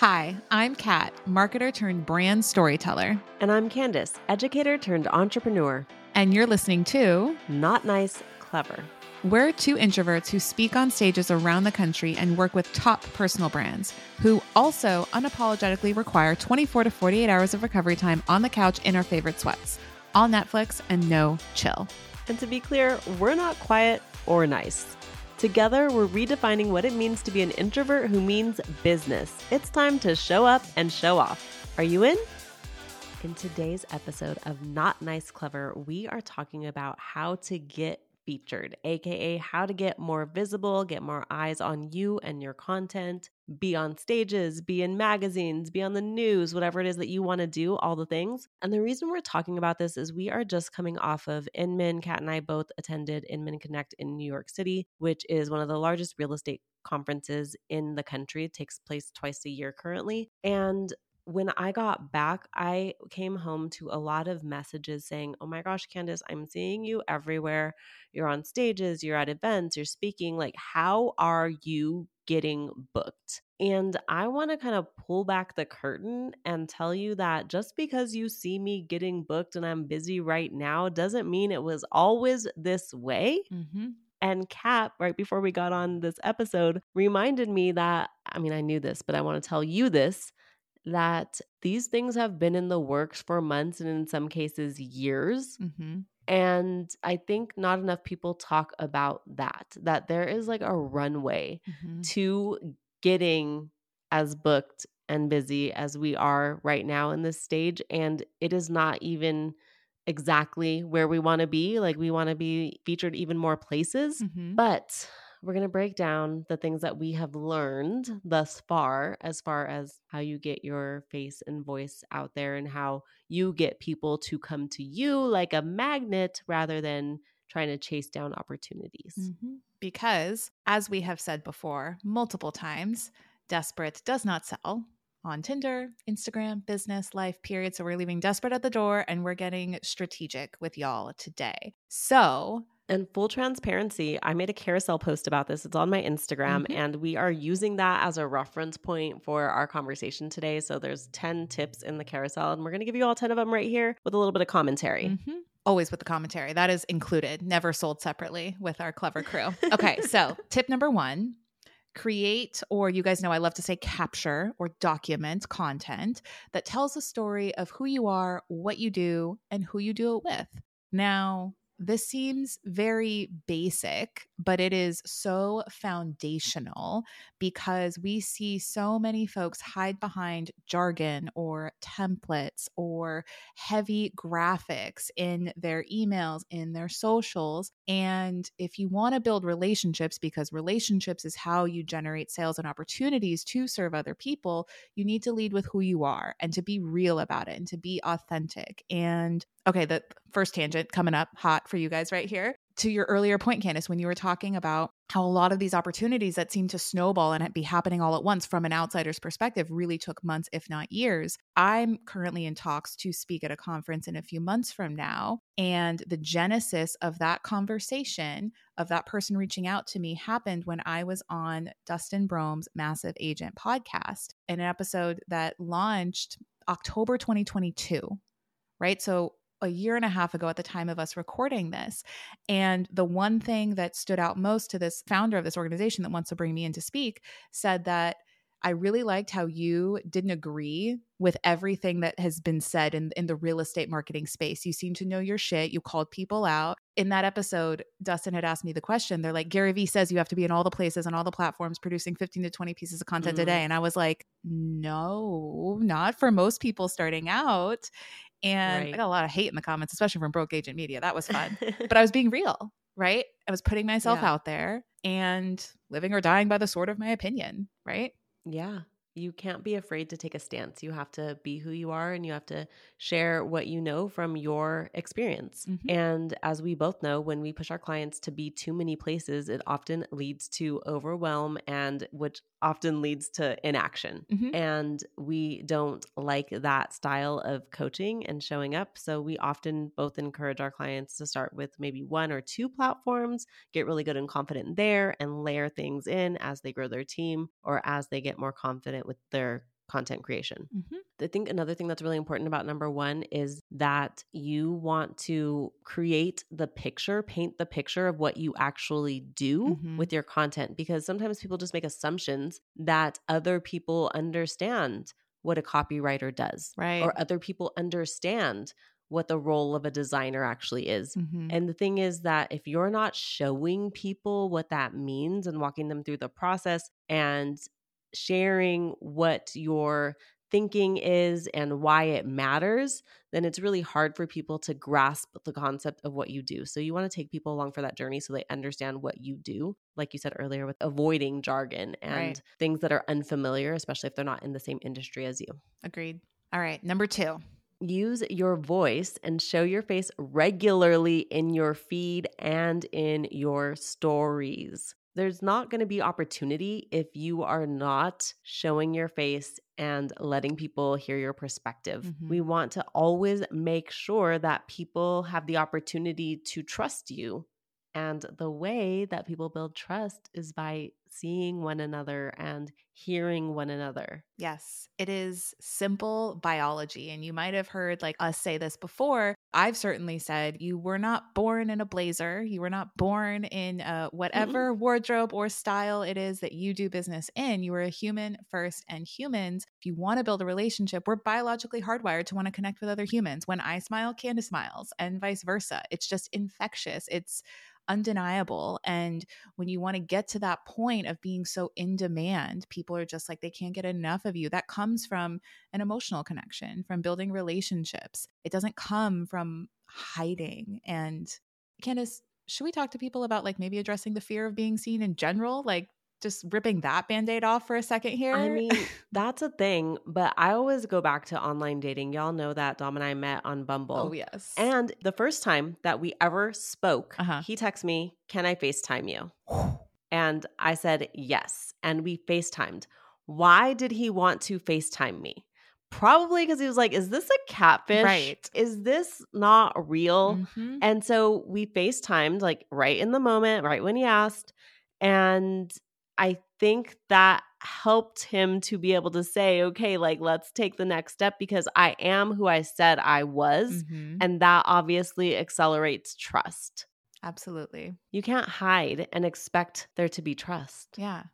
Hi, I'm Kat, marketer turned brand storyteller. And I'm Candice, educator turned entrepreneur. And you're listening to Not Nice, Clever. We're two introverts who speak on stages around the country and work with top personal brands who also unapologetically require 24 to 48 hours of recovery time on the couch in our favorite sweats. All Netflix and no chill. And to be clear, we're not quiet or nice. Together, we're redefining what it means to be an introvert who means business. It's time to show up and show off. Are you in? In today's episode of Not Nice Clever, we are talking about how to get featured, aka how to get more visible, get more eyes on you and your content, be on stages, be in magazines, be on the news, whatever it is that you want to do, all the things. And the reason we're talking about this is we are just coming off of Inman. Kat and I both attended Inman Connect in New York City, which is one of the largest real estate conferences in the country. It takes place twice a year currently. And when I got back, I came home to a lot of messages saying, Oh my gosh, Candice, I'm seeing you everywhere. You're on stages, you're at events, you're speaking. Like, how are you getting booked? And I want to kind of pull back the curtain and tell you that just because you see me getting booked and I'm busy right now doesn't mean it was always this way. Mm-hmm. And Kat, right before we got on this episode, reminded me that I mean, I knew this, but I want to tell you this that these things have been in the works for months and in some cases years. Mm-hmm. And I think not enough people talk about that, that there is like a runway mm-hmm. to getting as booked and busy as we are right now in this stage. And it is not even exactly where we want to be. Like, we want to be featured even more places. Mm-hmm. But we're going to break down the things that we have learned thus far, as far as how you get your face and voice out there and how you get people to come to you like a magnet rather than trying to chase down opportunities. Mm-hmm. Because, as we have said before multiple times, desperate does not sell on Tinder, Instagram, business, life, period. So we're leaving desperate at the door and we're getting strategic with y'all today. So, and full transparency, I made a carousel post about this. It's on my Instagram, mm-hmm. and we are using that as a reference point for our conversation today. So there's 10 tips in the carousel, and we're going to give you all 10 of them right here with a little bit of commentary. Mm-hmm. Always with the commentary. That is included, never sold separately with our clever crew. Okay, so tip number one create, or you guys know I love to say capture or document content that tells a story of who you are, what you do, and who you do it with. Now, this seems very basic, but it is so mm. foundational because we see so many folks hide behind jargon or templates or heavy graphics in their emails, in their socials. And if you want to build relationships, because relationships is how you generate sales and opportunities to serve other people, you need to lead with who you are and to be real about it and to be authentic. And okay, the first tangent coming up hot for you guys right here. To your earlier point, Candice, when you were talking about how a lot of these opportunities that seem to snowball and be happening all at once from an outsider's perspective really took months, if not years. I'm currently in talks to speak at a conference in a few months from now. And the genesis of that conversation, of that person reaching out to me, happened when I was on Dustin Brohm's Massive Agent podcast, in an episode that launched October 2022 right? So a year and a half ago at the time of us recording this. And the one thing that stood out most to this founder of this organization that wants to bring me in to speak said that I really liked how you didn't agree with everything that has been said in, in the real estate marketing space. You seem to know your shit. You called people out. In that episode, Dustin had asked me the question. They're like, Gary Vee says you have to be in all the places and all the platforms producing 15 to 20 pieces of content mm-hmm. a day. And I was like, no, not for most people starting out. And right. I got a lot of hate in the comments, especially from Broke Agent Media. That was fun. but I was being real, right? I was putting myself yeah. out there and living or dying by the sword of my opinion, right? Yeah you can't be afraid to take a stance. You have to be who you are and you have to share what you know from your experience. Mm-hmm. And as we both know, when we push our clients to be too many places, it often leads to overwhelm and which often leads to inaction. Mm-hmm. And we don't like that style of coaching and showing up. So we often both encourage our clients to start with maybe one or two platforms, get really good and confident there, and layer things in as they grow their team or as they get more confident with their content creation. Mhm. I think another thing that's really important about number one is that you want to create the picture, paint the picture of what you actually do Mhm. with your content because sometimes people just make assumptions that other people understand what a copywriter does Right. or other people understand what the role of a designer actually is. Mhm. And the thing is that if you're not showing people what that means and walking them through the process and sharing what your thinking is and why it matters, then it's really hard for people to grasp the concept of what you do. So you want to take people along for that journey so they understand what you do. Like you said earlier, with avoiding jargon and Right. things that are unfamiliar, especially if they're not in the same industry as you. Agreed. All right. Number two. Use your voice and show your face regularly in your feed and in your stories. There's not going to be opportunity if you are not showing your face and letting people hear your perspective. Mhm. We want to always make sure that people have the opportunity to trust you. And the way that people build trust is by seeing one another and hearing one another. Yes, it is simple biology. And you might have heard like us say this before. I've certainly said you were not born in a blazer. You were not born in uh, whatever wardrobe or style it is that you do business in. You were a human first, and humans, if you want to build a relationship, we're biologically hardwired to want to connect with other humans. When I smile, Candice smiles, and vice versa. It's just infectious. It's undeniable. And when you want to get to that point of being so in demand, people are just like, they can't get enough of you. That comes from an emotional connection, from building relationships. It doesn't come from hiding. And Candice, should we talk to people about like maybe addressing the fear of being seen in general? Like, just ripping that band-aid off for a second here. I mean, that's a thing, but I always go back to online dating. Y'all know that Dom and I met on Bumble. oh yes. And the first time that we ever spoke, Uh-huh. he texted me, Can I FaceTime you? And I said, Yes. And we FaceTimed. Why did he want to FaceTime me? Probably because he was like, Is this a catfish? Right. Is this not real? Mhm. And so we FaceTimed like right in the moment, right when he asked. And I think that helped him to be able to say, okay, like let's take the next step because I am who I said I was. Mhm. And that obviously accelerates trust. Absolutely. You can't hide and expect there to be trust. Yeah.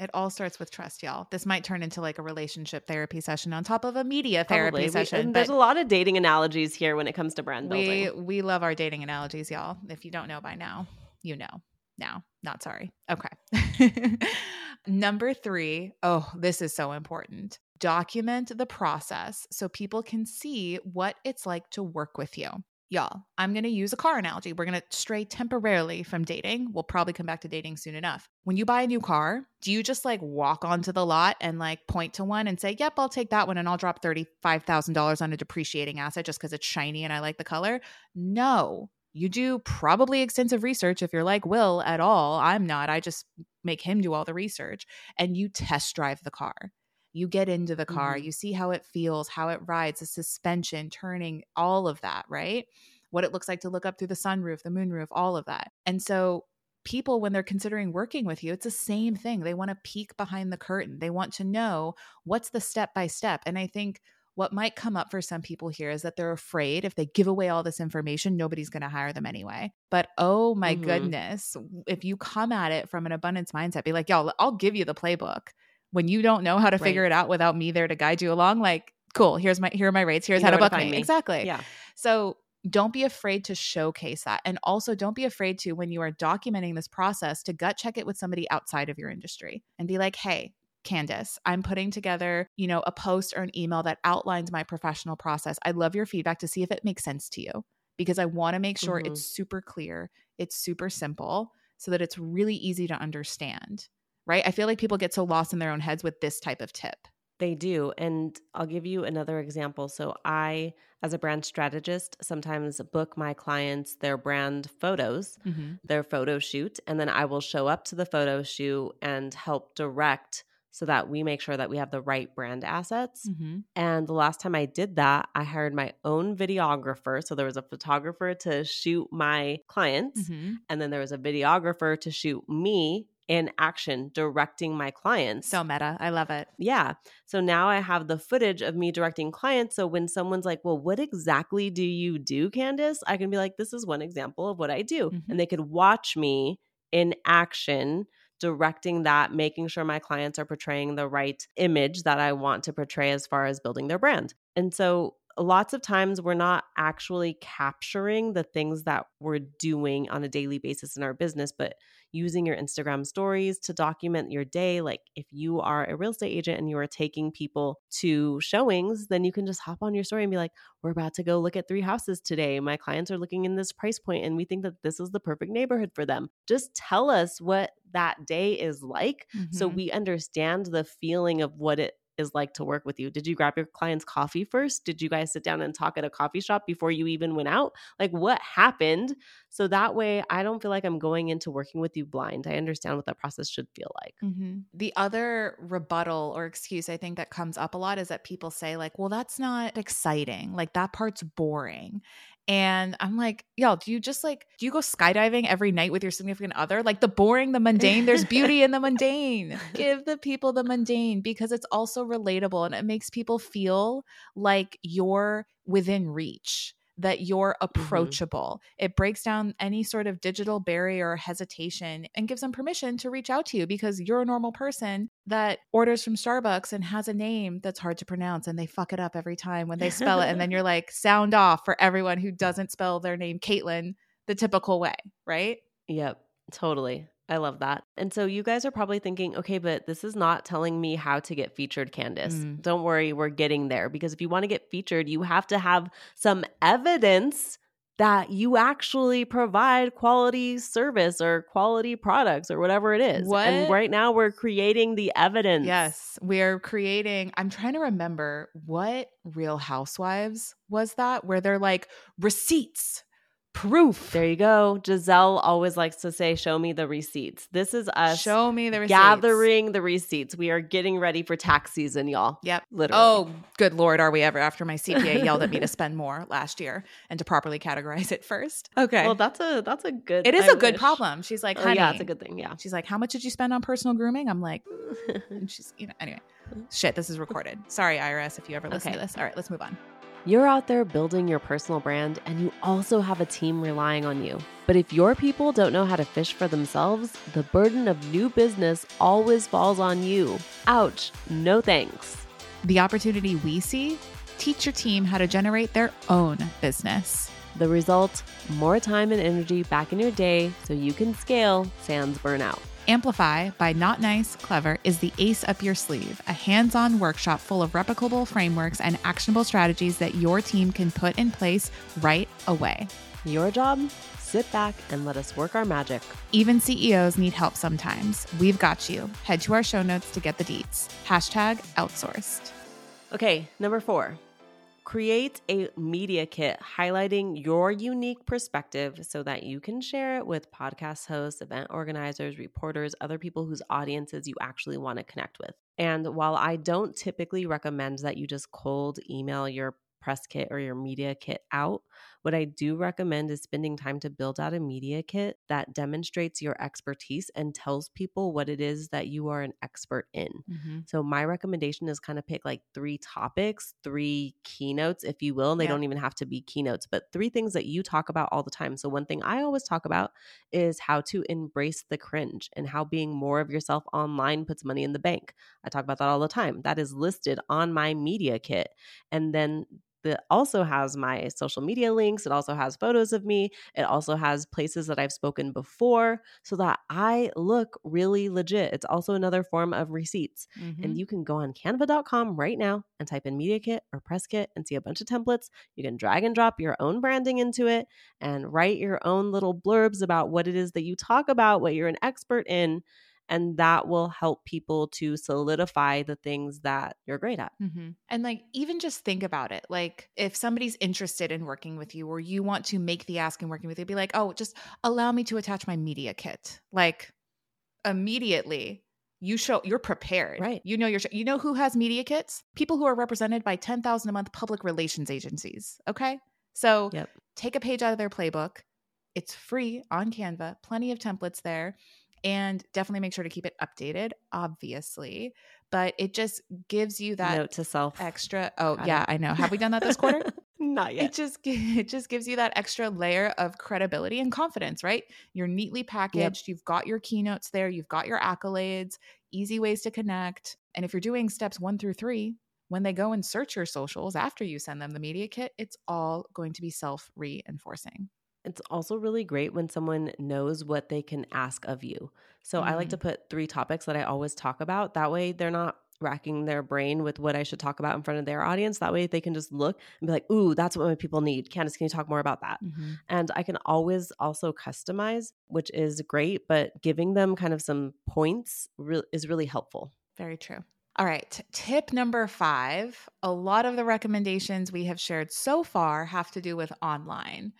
It all starts with trust, y'all. This might turn into like a relationship therapy session on top of a media therapy Probably. We- session. and there's a lot of dating analogies here when it comes to brand building. we building. we love our dating analogies, y'all. If you don't know by now, you know. Now, not sorry. Okay. Number three, oh, this is so important. Document the process so people can see what it's like to work with you. Y'all, I'm going to use a car analogy. We're going to stray temporarily from dating. We'll probably come back to dating soon enough. When you buy a new car, do you just like walk onto the lot and like point to one and say, Yep, I'll take that one and I'll drop $35,000 on a depreciating asset just because it's shiny and I like the color? No, you do probably extensive research if you're like Will at all. I'm not. I just make him do all the research and you test drive the car. You get into the car, Mhm. you see how it feels, how it rides, the suspension, turning, all of that, right? What it looks like to look up through the sunroof, the moonroof, all of that. And so, people, when they're considering working with you, it's the same thing. They want to peek behind the curtain, they want to know what's the step by step. And I think what might come up for some people here is that they're afraid if they give away all this information, nobody's going to hire them anyway. But oh my Mhm. goodness, if you come at it from an abundance mindset, be like, y'all, I'll give you the playbook. When you don't know how to figure it out without me there to guide you along, like, cool, here's my here are my rates, here's You how to book me. me. Exactly. Yeah. So don't be afraid to showcase that. And also don't be afraid to, when you are documenting this process, to gut check it with somebody outside of your industry and be like, hey, Candice, I'm putting together, you know, a post or an email that outlines my professional process. I'd love your feedback to see if it makes sense to you because I want to make sure Mhm. it's super clear, it's super simple so that it's really easy to understand. Right? I feel like people get so lost in their own heads with this type of tip. They do. And I'll give you another example. So, I, as a brand strategist, sometimes book my clients their brand photos, Mm-hmm. their photo shoot, and then I will show up to the photo shoot and help direct so that we make sure that we have the right brand assets. Mm-hmm. And the last time I did that, I hired my own videographer. So, there was a photographer to shoot my clients, Mm-hmm. and then there was a videographer to shoot me in action directing my clients. So meta. I love it. Yeah. So now I have the footage of me directing clients. So when someone's like, well, what exactly do you do, Candice? I can be like, this is one example of what I do. Mhm. And they could watch me in action directing that, making sure my clients are portraying the right image that I want to portray as far as building their brand. And so lots of times we're not actually capturing the things that we're doing on a daily basis in our business, but using your Instagram stories to document your day. Like if you are a real estate agent and you are taking people to showings, then you can just hop on your story and be like, we're about to go look at three houses today. My clients are looking in this price point and we think that this is the perfect neighborhood for them. Just tell us what that day is like so Mhm. we understand the feeling of what it is like to work with you. Did you grab your client's coffee first? Did you guys sit down and talk at a coffee shop before you even went out? Like what happened? So that way I don't feel like I'm going into working with you blind. I understand what that process should feel like. Mhm. The other rebuttal or excuse I think that comes up a lot is that people say, like, well, that's not exciting. Like, that part's boring. And I'm like, y'all, do you just like, do you go skydiving every night with your significant other? Like, the boring, the mundane, there's beauty in the mundane. Give the people the mundane because it's also relatable and it makes people feel like you're within reach that you're mm-hmm. approachable. It breaks down any sort of digital barrier or hesitation and gives them permission to reach out to you because you're a normal person that orders from Starbucks and has a name that's hard to pronounce and they fuck it up every time when they spell it. And then you're like, sound off for everyone who doesn't spell their name Caitlin the typical way, right? Yep, totally. I love that. And so you guys are probably thinking, okay, but this is not telling me how to get featured, Candice. Mm. Don't worry, we're getting there because if you want to get featured, you have to have some evidence that you actually provide quality service or quality products or whatever it is. What? And right now we're creating the evidence. Yes, we're creating. I'm trying to remember what Real Housewives was that, where they're like receipts, proof. There you go. Giselle always likes to say, Show me the receipts. This is us Show me the receipts. gathering the receipts. We are getting ready for tax season, y'all. Yep. Literally. Oh, good lord, are we ever? After my CPA yelled at me to spend more last year and to properly categorize it first. Okay. Well, that's a that's a good. it is I a good problem. She's like, Oh, yeah, it's a good thing. Yeah. She's like, how much did you spend on personal grooming? I'm like, and she's, you know, anyway. Shit, this is recorded. Sorry, IRS, if you ever listen Okay. to this. All right, let's move on. You're out there building your personal brand, and you also have a team relying on you. But if your people don't know how to fish for themselves, the burden of new business always falls on you. Ouch! No thanks. The opportunity we see teach your team how to generate their own business. The result: more time and energy back in your day, so you can scale sans burnout. Amplify by Not Nice Clever is the ace up your sleeve, a hands on workshop full of replicable frameworks and actionable strategies that your team can put in place right away. Your job? Sit back and let us work our magic. Even CEOs need help sometimes. We've got you. Head to our show notes to get the deets. Hashtag outsourced. Okay, number four. Create a media kit highlighting your unique perspective so that you can share it with podcast hosts, event organizers, reporters, other people whose audiences you actually want to connect with. And while I don't typically recommend that you just cold email your press kit or your media kit out, what I do recommend is spending time to build out a media kit that demonstrates your expertise and tells people what it is that you are an expert in. Mm-hmm. So my recommendation is kind of pick like three topics, three keynotes, if you will. And they Yeah. don't even have to be keynotes, but three things that you talk about all the time. So one thing I always talk about is how to embrace the cringe and how being more of yourself online puts money in the bank. I talk about that all the time. That is listed on my media kit. And then that also has my social media links. It also has photos of me. It also has places that I've spoken before so that I look really legit. It's also another form of receipts. Mm-hmm. And you can go on canva.com right now and type in media kit or press kit and see a bunch of templates. You can drag and drop your own branding into it and write your own little blurbs about what it is that you talk about, what you're an expert in. And that will help people to solidify the things that you're great at. Mm-hmm. And like, even just think about it. Like, if somebody's interested in working with you or you want to make the ask in working with you, be like, oh, just allow me to attach my media kit. Like, immediately, you show you're prepared. Right. You know, you're, you know who has media kits? People who are represented by 10,000 a month public relations agencies. Okay. So Yep. take a page out of their playbook. It's free on Canva, plenty of templates there. And definitely make sure to keep it updated, obviously. But it just gives you that Note to self. extra. Oh, Got yeah, it. I know. Have we done that this quarter? Not yet it just it just gives you that extra layer of credibility and confidence right you're neatly packaged you've got your keynotes there you've got your accolades easy ways to connect and if you're doing steps 1 through 3 when they go and search your socials after you send them the media kit it's all going to be self reinforcing It's also really great when someone knows what they can ask of you. So I like to mm-hmm. put three topics that I always talk about. That way they're not racking their brain with what I should talk about in front of their audience. That way they can just look and be like, ooh, that's what my people need. Candice, can you talk more about that? Mm-hmm. And I can always also customize, which is great, but giving them kind of some points re- is really helpful. Very true. All right. Tip number five. A lot of the recommendations we have shared so far have to do with online.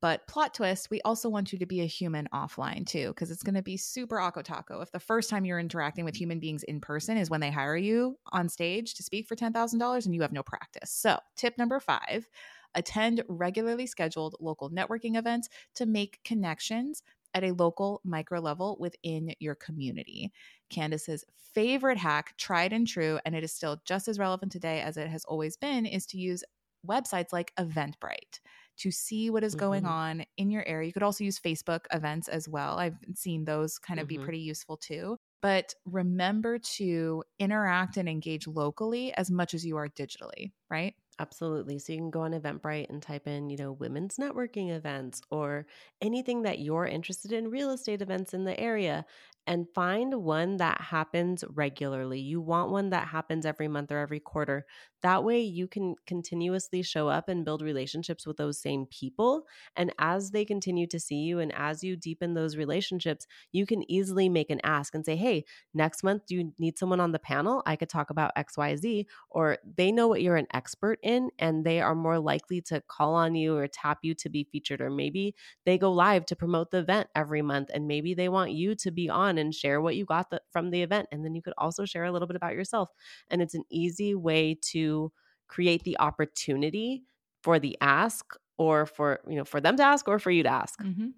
But plot twist, we also want you to be a human offline too, because it's going to be super taco. If the first time you're interacting with human beings in person is when they hire you on stage to speak for $10,000 and you have no practice. So, tip number five attend regularly scheduled local networking events to make connections at a local micro level within your community. Candice's favorite hack, tried and true, and it is still just as relevant today as it has always been, is to use websites like Eventbrite to see what is going Mhm. on in your area. You could also use Facebook events as well. I've seen those kind of be Mhm. pretty useful too. But remember to interact and engage locally as much as you are digitally, right? Absolutely. So you can go on Eventbrite and type in, you know, women's networking events or anything that you're interested in, real estate events in the area, and find one that happens regularly. You want one that happens every month or every quarter. That way you can continuously show up and build relationships with those same people. And as they continue to see you and as you deepen those relationships, you can easily make an ask and say, hey, next month, do you need someone on the panel? I could talk about XYZ or they know what you're an expert in and they are more likely to call on you or tap you to be featured or maybe they go live to promote the event every month and maybe they want you to be on and share what you got the, from the event and then you could also share a little bit about yourself and it's an easy way to create the opportunity for the ask or for you know for them to ask or for you to ask Mm-hmm.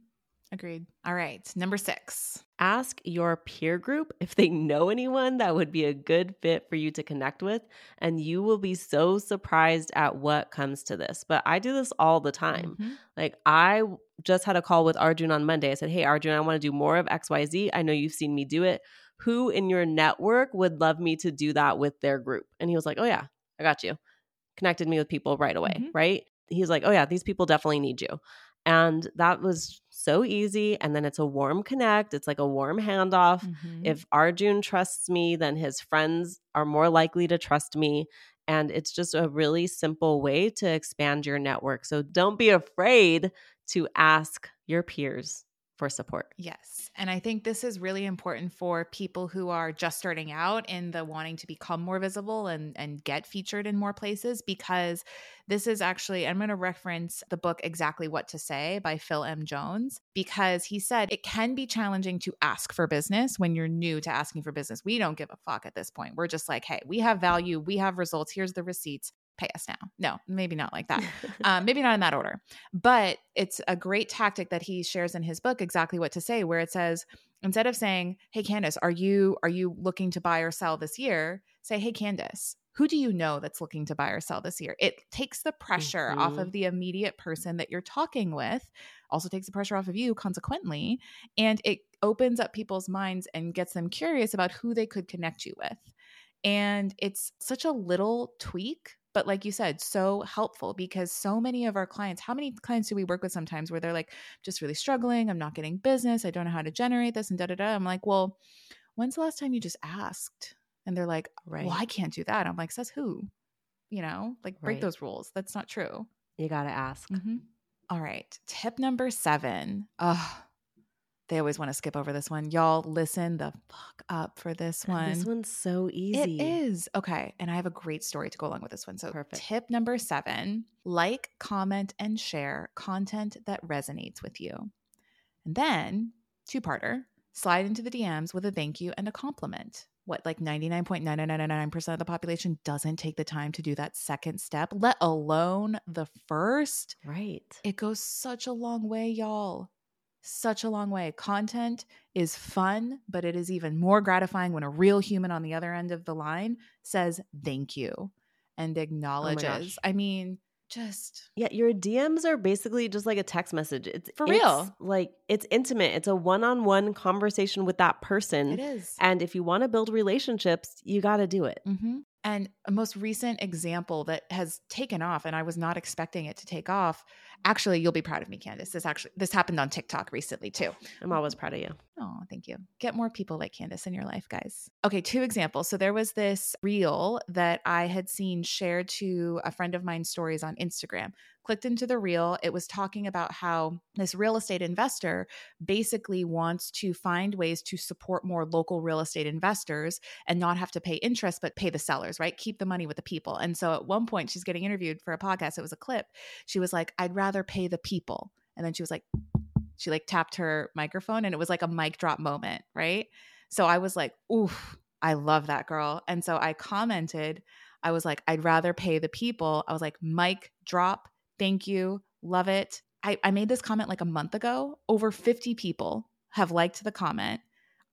Agreed. All right. Number six. ask your peer group if they know anyone that would be a good fit for you to connect with and you will be so surprised at what comes to this but i do this all the time Mhm. like I just had a call with arjun on monday i said hey arjun i want to do more of xyz i know you've seen me do it who in your network would love me to do that with their group and he was like oh yeah i got you connected me with people right away Mhm. right he's like oh yeah these people definitely need you and that was so easy and then it's a warm connect it's like a warm handoff Mhm. if Arjun trusts me, then his friends are more likely to trust me. And it's just a really simple way to expand your network. So don't be afraid to ask your peers for support. Yes. And I think this is really important for people who are just starting out in the wanting to become more visible and, and get featured in more places because this is actually, I'm going to reference the book Exactly What to Say by Phil M. Jones because he said it can be challenging to ask for business when you're new to asking for business. We don't give a fuck at this point. We're just like, hey, we have value, we have results, here's the receipts. Pay us now. No, maybe not like that. um, maybe not in that order but it's a great tactic that he shares in his book exactly what to say where it says instead of saying hey candice are you are you looking to buy or sell this year say hey candice who do you know that's looking to buy or sell this year it takes the pressure off Mhm. of the immediate person that you're talking with also takes the pressure off of you consequently and it opens up people's minds and gets them curious about who they could connect you with and it's such a little tweak, but like you said, so helpful because so many of our clients, how many clients do we work with sometimes where they're like, just really struggling? I'm not getting business. I don't know how to generate this and da da da. I'm like, well, when's the last time you just asked? And they're like, right. well, I can't do that. I'm like, says who? You know, like break Right. those rules. That's not true. You got to ask. Mhm. All right. Tip number seven. Oh, they always want to skip over this one. Y'all listen the fuck up for this one. This one's so easy. It is. Okay. And I have a great story to go along with this one. So, Perfect. tip number seven like, comment, and share content that resonates with you. And then, two parter, slide into the DMs with a thank you and a compliment. What, like 99.9999% of the population doesn't take the time to do that second step, let alone the first? Right. It goes such a long way, y'all. Such a long way. Content is fun, but it is even more gratifying when a real human on the other end of the line says thank you and acknowledges. I mean, just Yeah, your DMs are basically just like a text message. It's For it's real. like it's intimate. It's a one-on-one conversation with that person. is. And if you want to build relationships, you got to do it. hmm And a most recent example that has taken off, and I was not expecting it to take off. Actually, you'll be proud of me, Candice. This actually this happened on TikTok recently too. I'm always proud of you. Oh, thank you. Get more people like Candice in your life, guys. Okay, two examples. So there was this reel that I had seen shared to a friend of mine's stories on Instagram. Clicked into the reel. It was talking about how this real estate investor basically wants to find ways to support more local real estate investors and not have to pay interest, but pay the sellers, right? Keep the money with the people. And so at one point, she's getting interviewed for a podcast. It was a clip. She was like, I'd rather pay the people. And then she was like, she like tapped her microphone and it was like a mic drop moment, right? So I was like, oof, I love that girl. And so I commented, I was like, I'd rather pay the people. I was like, mic drop, thank you, love it. I, I made this comment like a month ago. Over 50 people have liked the comment.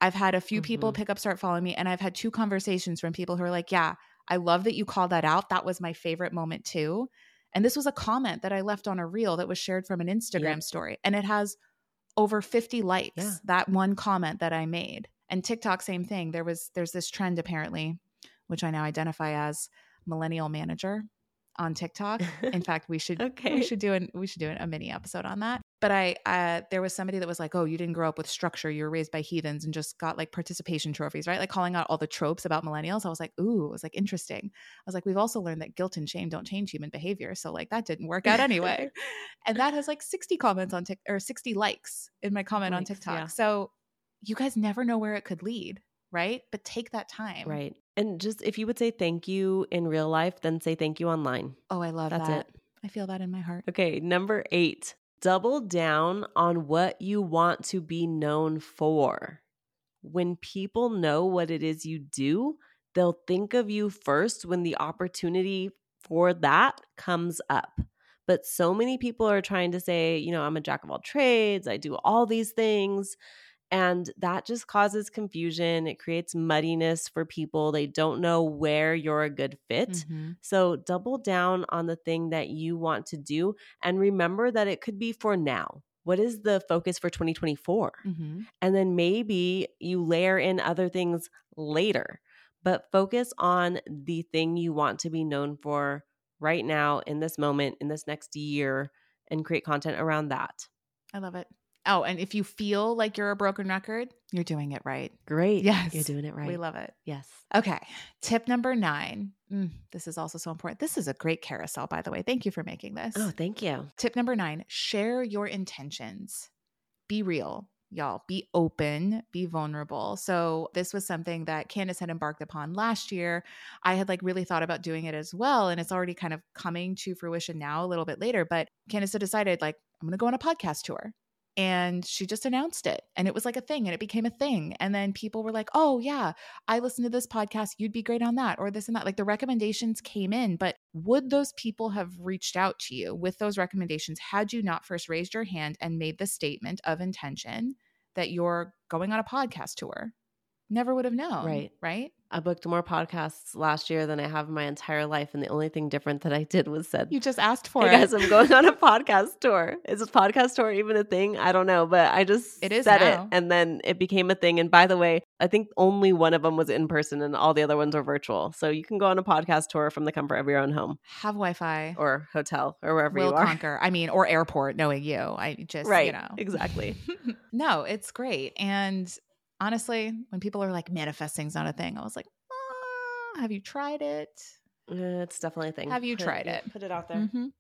I've had a few people Mhm. pick up, start following me, and I've had two conversations from people who are like, Yeah, I love that you called that out. That was my favorite moment too. And this was a comment that I left on a reel that was shared from an Instagram story. And it has over 50 likes. Yeah. That one comment that I made. And TikTok, same thing. There was there's this trend apparently, which I now identify as millennial manager on TikTok. In fact, we should Okay. we should do an we should do a mini episode on that. But I uh there was somebody that was like, "Oh, you didn't grow up with structure. You were raised by heathens and just got like participation trophies, right?" Like calling out all the tropes about millennials. I was like, "Ooh," it was like interesting. I was like, "We've also learned that guilt and shame don't change human behavior." So like that didn't work out anyway. and that has like 60 comments on TikTok or 60 likes in my comment on TikTok. yeah. So you guys never know where it could lead, right? But take that time. Right. And just if you would say thank you in real life, then say thank you online. Oh, I love That's that. it. I feel that in my heart. Okay, number eight, double down on what you want to be known for. When people know what it is you do, they'll think of you first when the opportunity for that comes up. But so many people are trying to say, you know, I'm a jack of all trades, I do all these things. And that just causes confusion. It creates muddiness for people. They don't know where you're a good fit. Mhm. So double down on the thing that you want to do and remember that it could be for now. What is the focus for 2024? Mhm. And then maybe you layer in other things later, but focus on the thing you want to be known for right now, in this moment, in this next year, and create content around that. I love it. Oh, and if you feel like you're a broken record, you're doing it right. Great. Yes. You're doing it right. We love it. yes. Okay. Tip number nine. Mm, this is also so important. This is a great carousel, by the way. Thank you for making this. Oh, thank you. Tip number nine share your intentions. Be real, y'all. Be open, be vulnerable. So, this was something that Candice had embarked upon last year. I had like really thought about doing it as well. And it's already kind of coming to fruition now a little bit later. But Candice had decided, like, I'm going to go on a podcast tour. And she just announced it. And it was like a thing and it became a thing. And then people were like, oh, yeah, I listened to this podcast. You'd be great on that or this and that. Like the recommendations came in, but would those people have reached out to you with those recommendations had you not first raised your hand and made the statement of intention that you're going on a podcast tour? Never would have known. Right. Right. I booked more podcasts last year than I have in my entire life. And the only thing different that I did was said, You just asked for Hey it. guys, I'm going on a podcast tour. Is a podcast tour even a thing? I don't know, but I just It is said now. it, and then it became a thing. And by the way, I think only one of them was in person, and all the other ones were virtual. So you can go on a podcast tour from the comfort of your own home Have Wi Fi. or hotel or wherever Will you are. conquer. I mean, or airport, knowing you. I just, right? you know. Exactly. no, it's great. And honestly, when people are like manifesting's not a thing, I was like, ah, have you tried it? Uh, it's definitely a thing. Have you Put tried it? Put it out there. Mhm.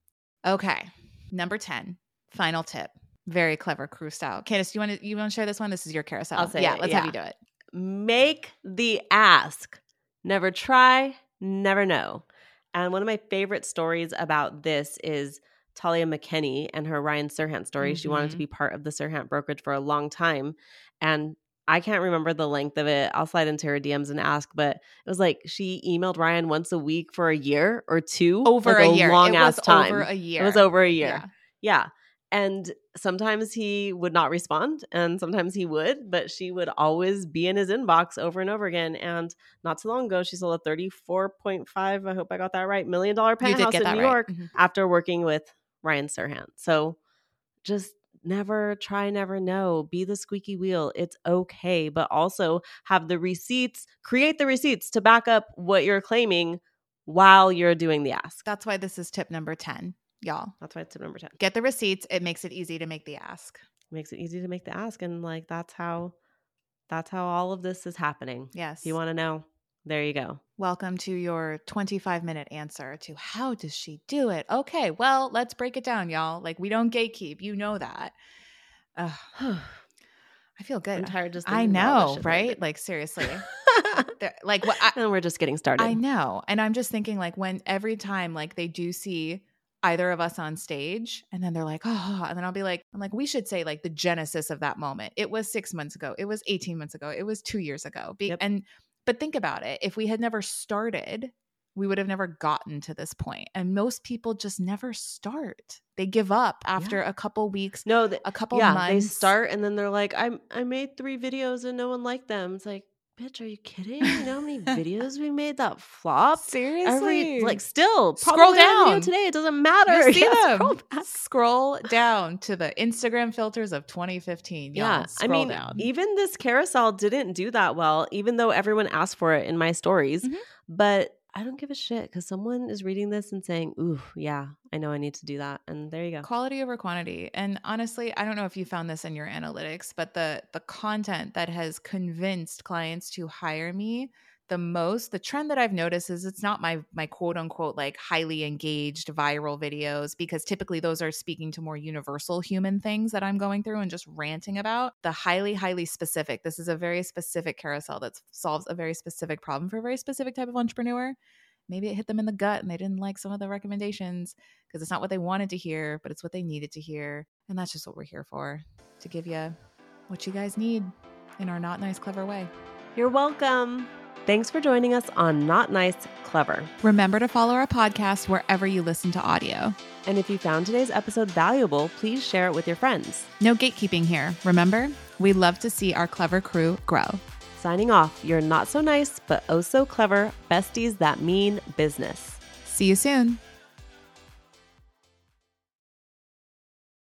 Okay. Number 10, final tip. Very clever crew style. Candice, you want to you want to share this one? This is your carousel. I'll say yeah, it, let's have you do it. make the ask. Never try, never know. And one of my favorite stories about this is Talia McKinney and her Ryan Serhant story. She wanted to Mhm. be part of the Serhant brokerage for a long time. And I can't remember the length of it. I'll slide into her DMs and ask, but it was like she emailed Ryan once a week for a year or two. Over like a year. long it ass was time. over a year. It was over a year. Yeah. Yeah. And sometimes he would not respond and sometimes he would, but she would always be in his inbox over and over again. And not too long ago, she sold a 34.5, I hope I got that right, million dollar penthouse in New right. York mm-hmm. after working with Ryan Serhant. So just never try, never know. Be the squeaky wheel. It's okay. But also have the receipts, create the receipts to back up what you're claiming while you're doing the ask. That's why this is tip number 10 y'all. That's why it's tip number 10. Get the receipts. It makes it easy to make the ask. It makes it easy to make the ask. And like that's how that's how all of this is happening. Yes. If you want to know, there you go. Welcome to your 25 minute answer to how does she do it? Okay, well, let's break it down, y'all. Like we don't gatekeep. You know that. I feel good. I'm tired just I know, right? Like seriously. like what I, and we're just getting started. I know. And I'm just thinking like when every time like they do see either of us on stage and then they're like oh and then i'll be like i'm like we should say like the genesis of that moment it was six months ago it was 18 months ago it was two years ago be- yep. and but think about it if we had never started we would have never gotten to this point. and most people just never start they give up after yeah. a couple weeks no the, a couple yeah, months they start and then they're like i i made three videos and no one liked them it's like bitch, are you kidding? You know how many videos we made that flop? Seriously? Every, like, still, scroll down today. It doesn't matter. You see yeah, them. Scroll, scroll, down to the Instagram filters of 2015. Y'all. Yeah, scroll I mean, down. even this carousel didn't do that well, even though everyone asked for it in my stories. Mm-hmm. But I don't give a shit because someone is reading this and saying, Ooh, yeah, I know I need to do that. And there you go. Quality over quantity. And honestly, I don't know if you found this in your analytics, but the the content that has convinced clients to hire me the most the trend that i've noticed is it's not my my quote unquote like highly engaged viral videos because typically those are speaking to more universal human things that i'm going through and just ranting about. The highly highly specific this is a very specific carousel that solves a very specific problem for a very specific type of entrepreneur. Maybe it hit them in the gut and they didn't like some of the recommendations because it's not what they wanted to hear but it's what they needed to hear and that's just what we're here for to give you what you guys need in our not nice clever way. You're welcome Thanks for joining us on Not Nice, Clever. Remember to follow our podcast wherever you listen to audio. And if you found today's episode valuable, please share it with your friends. No gatekeeping here. Remember, we love to see our clever crew grow. Signing off, you're not so nice, but oh so clever besties that mean business. See you soon.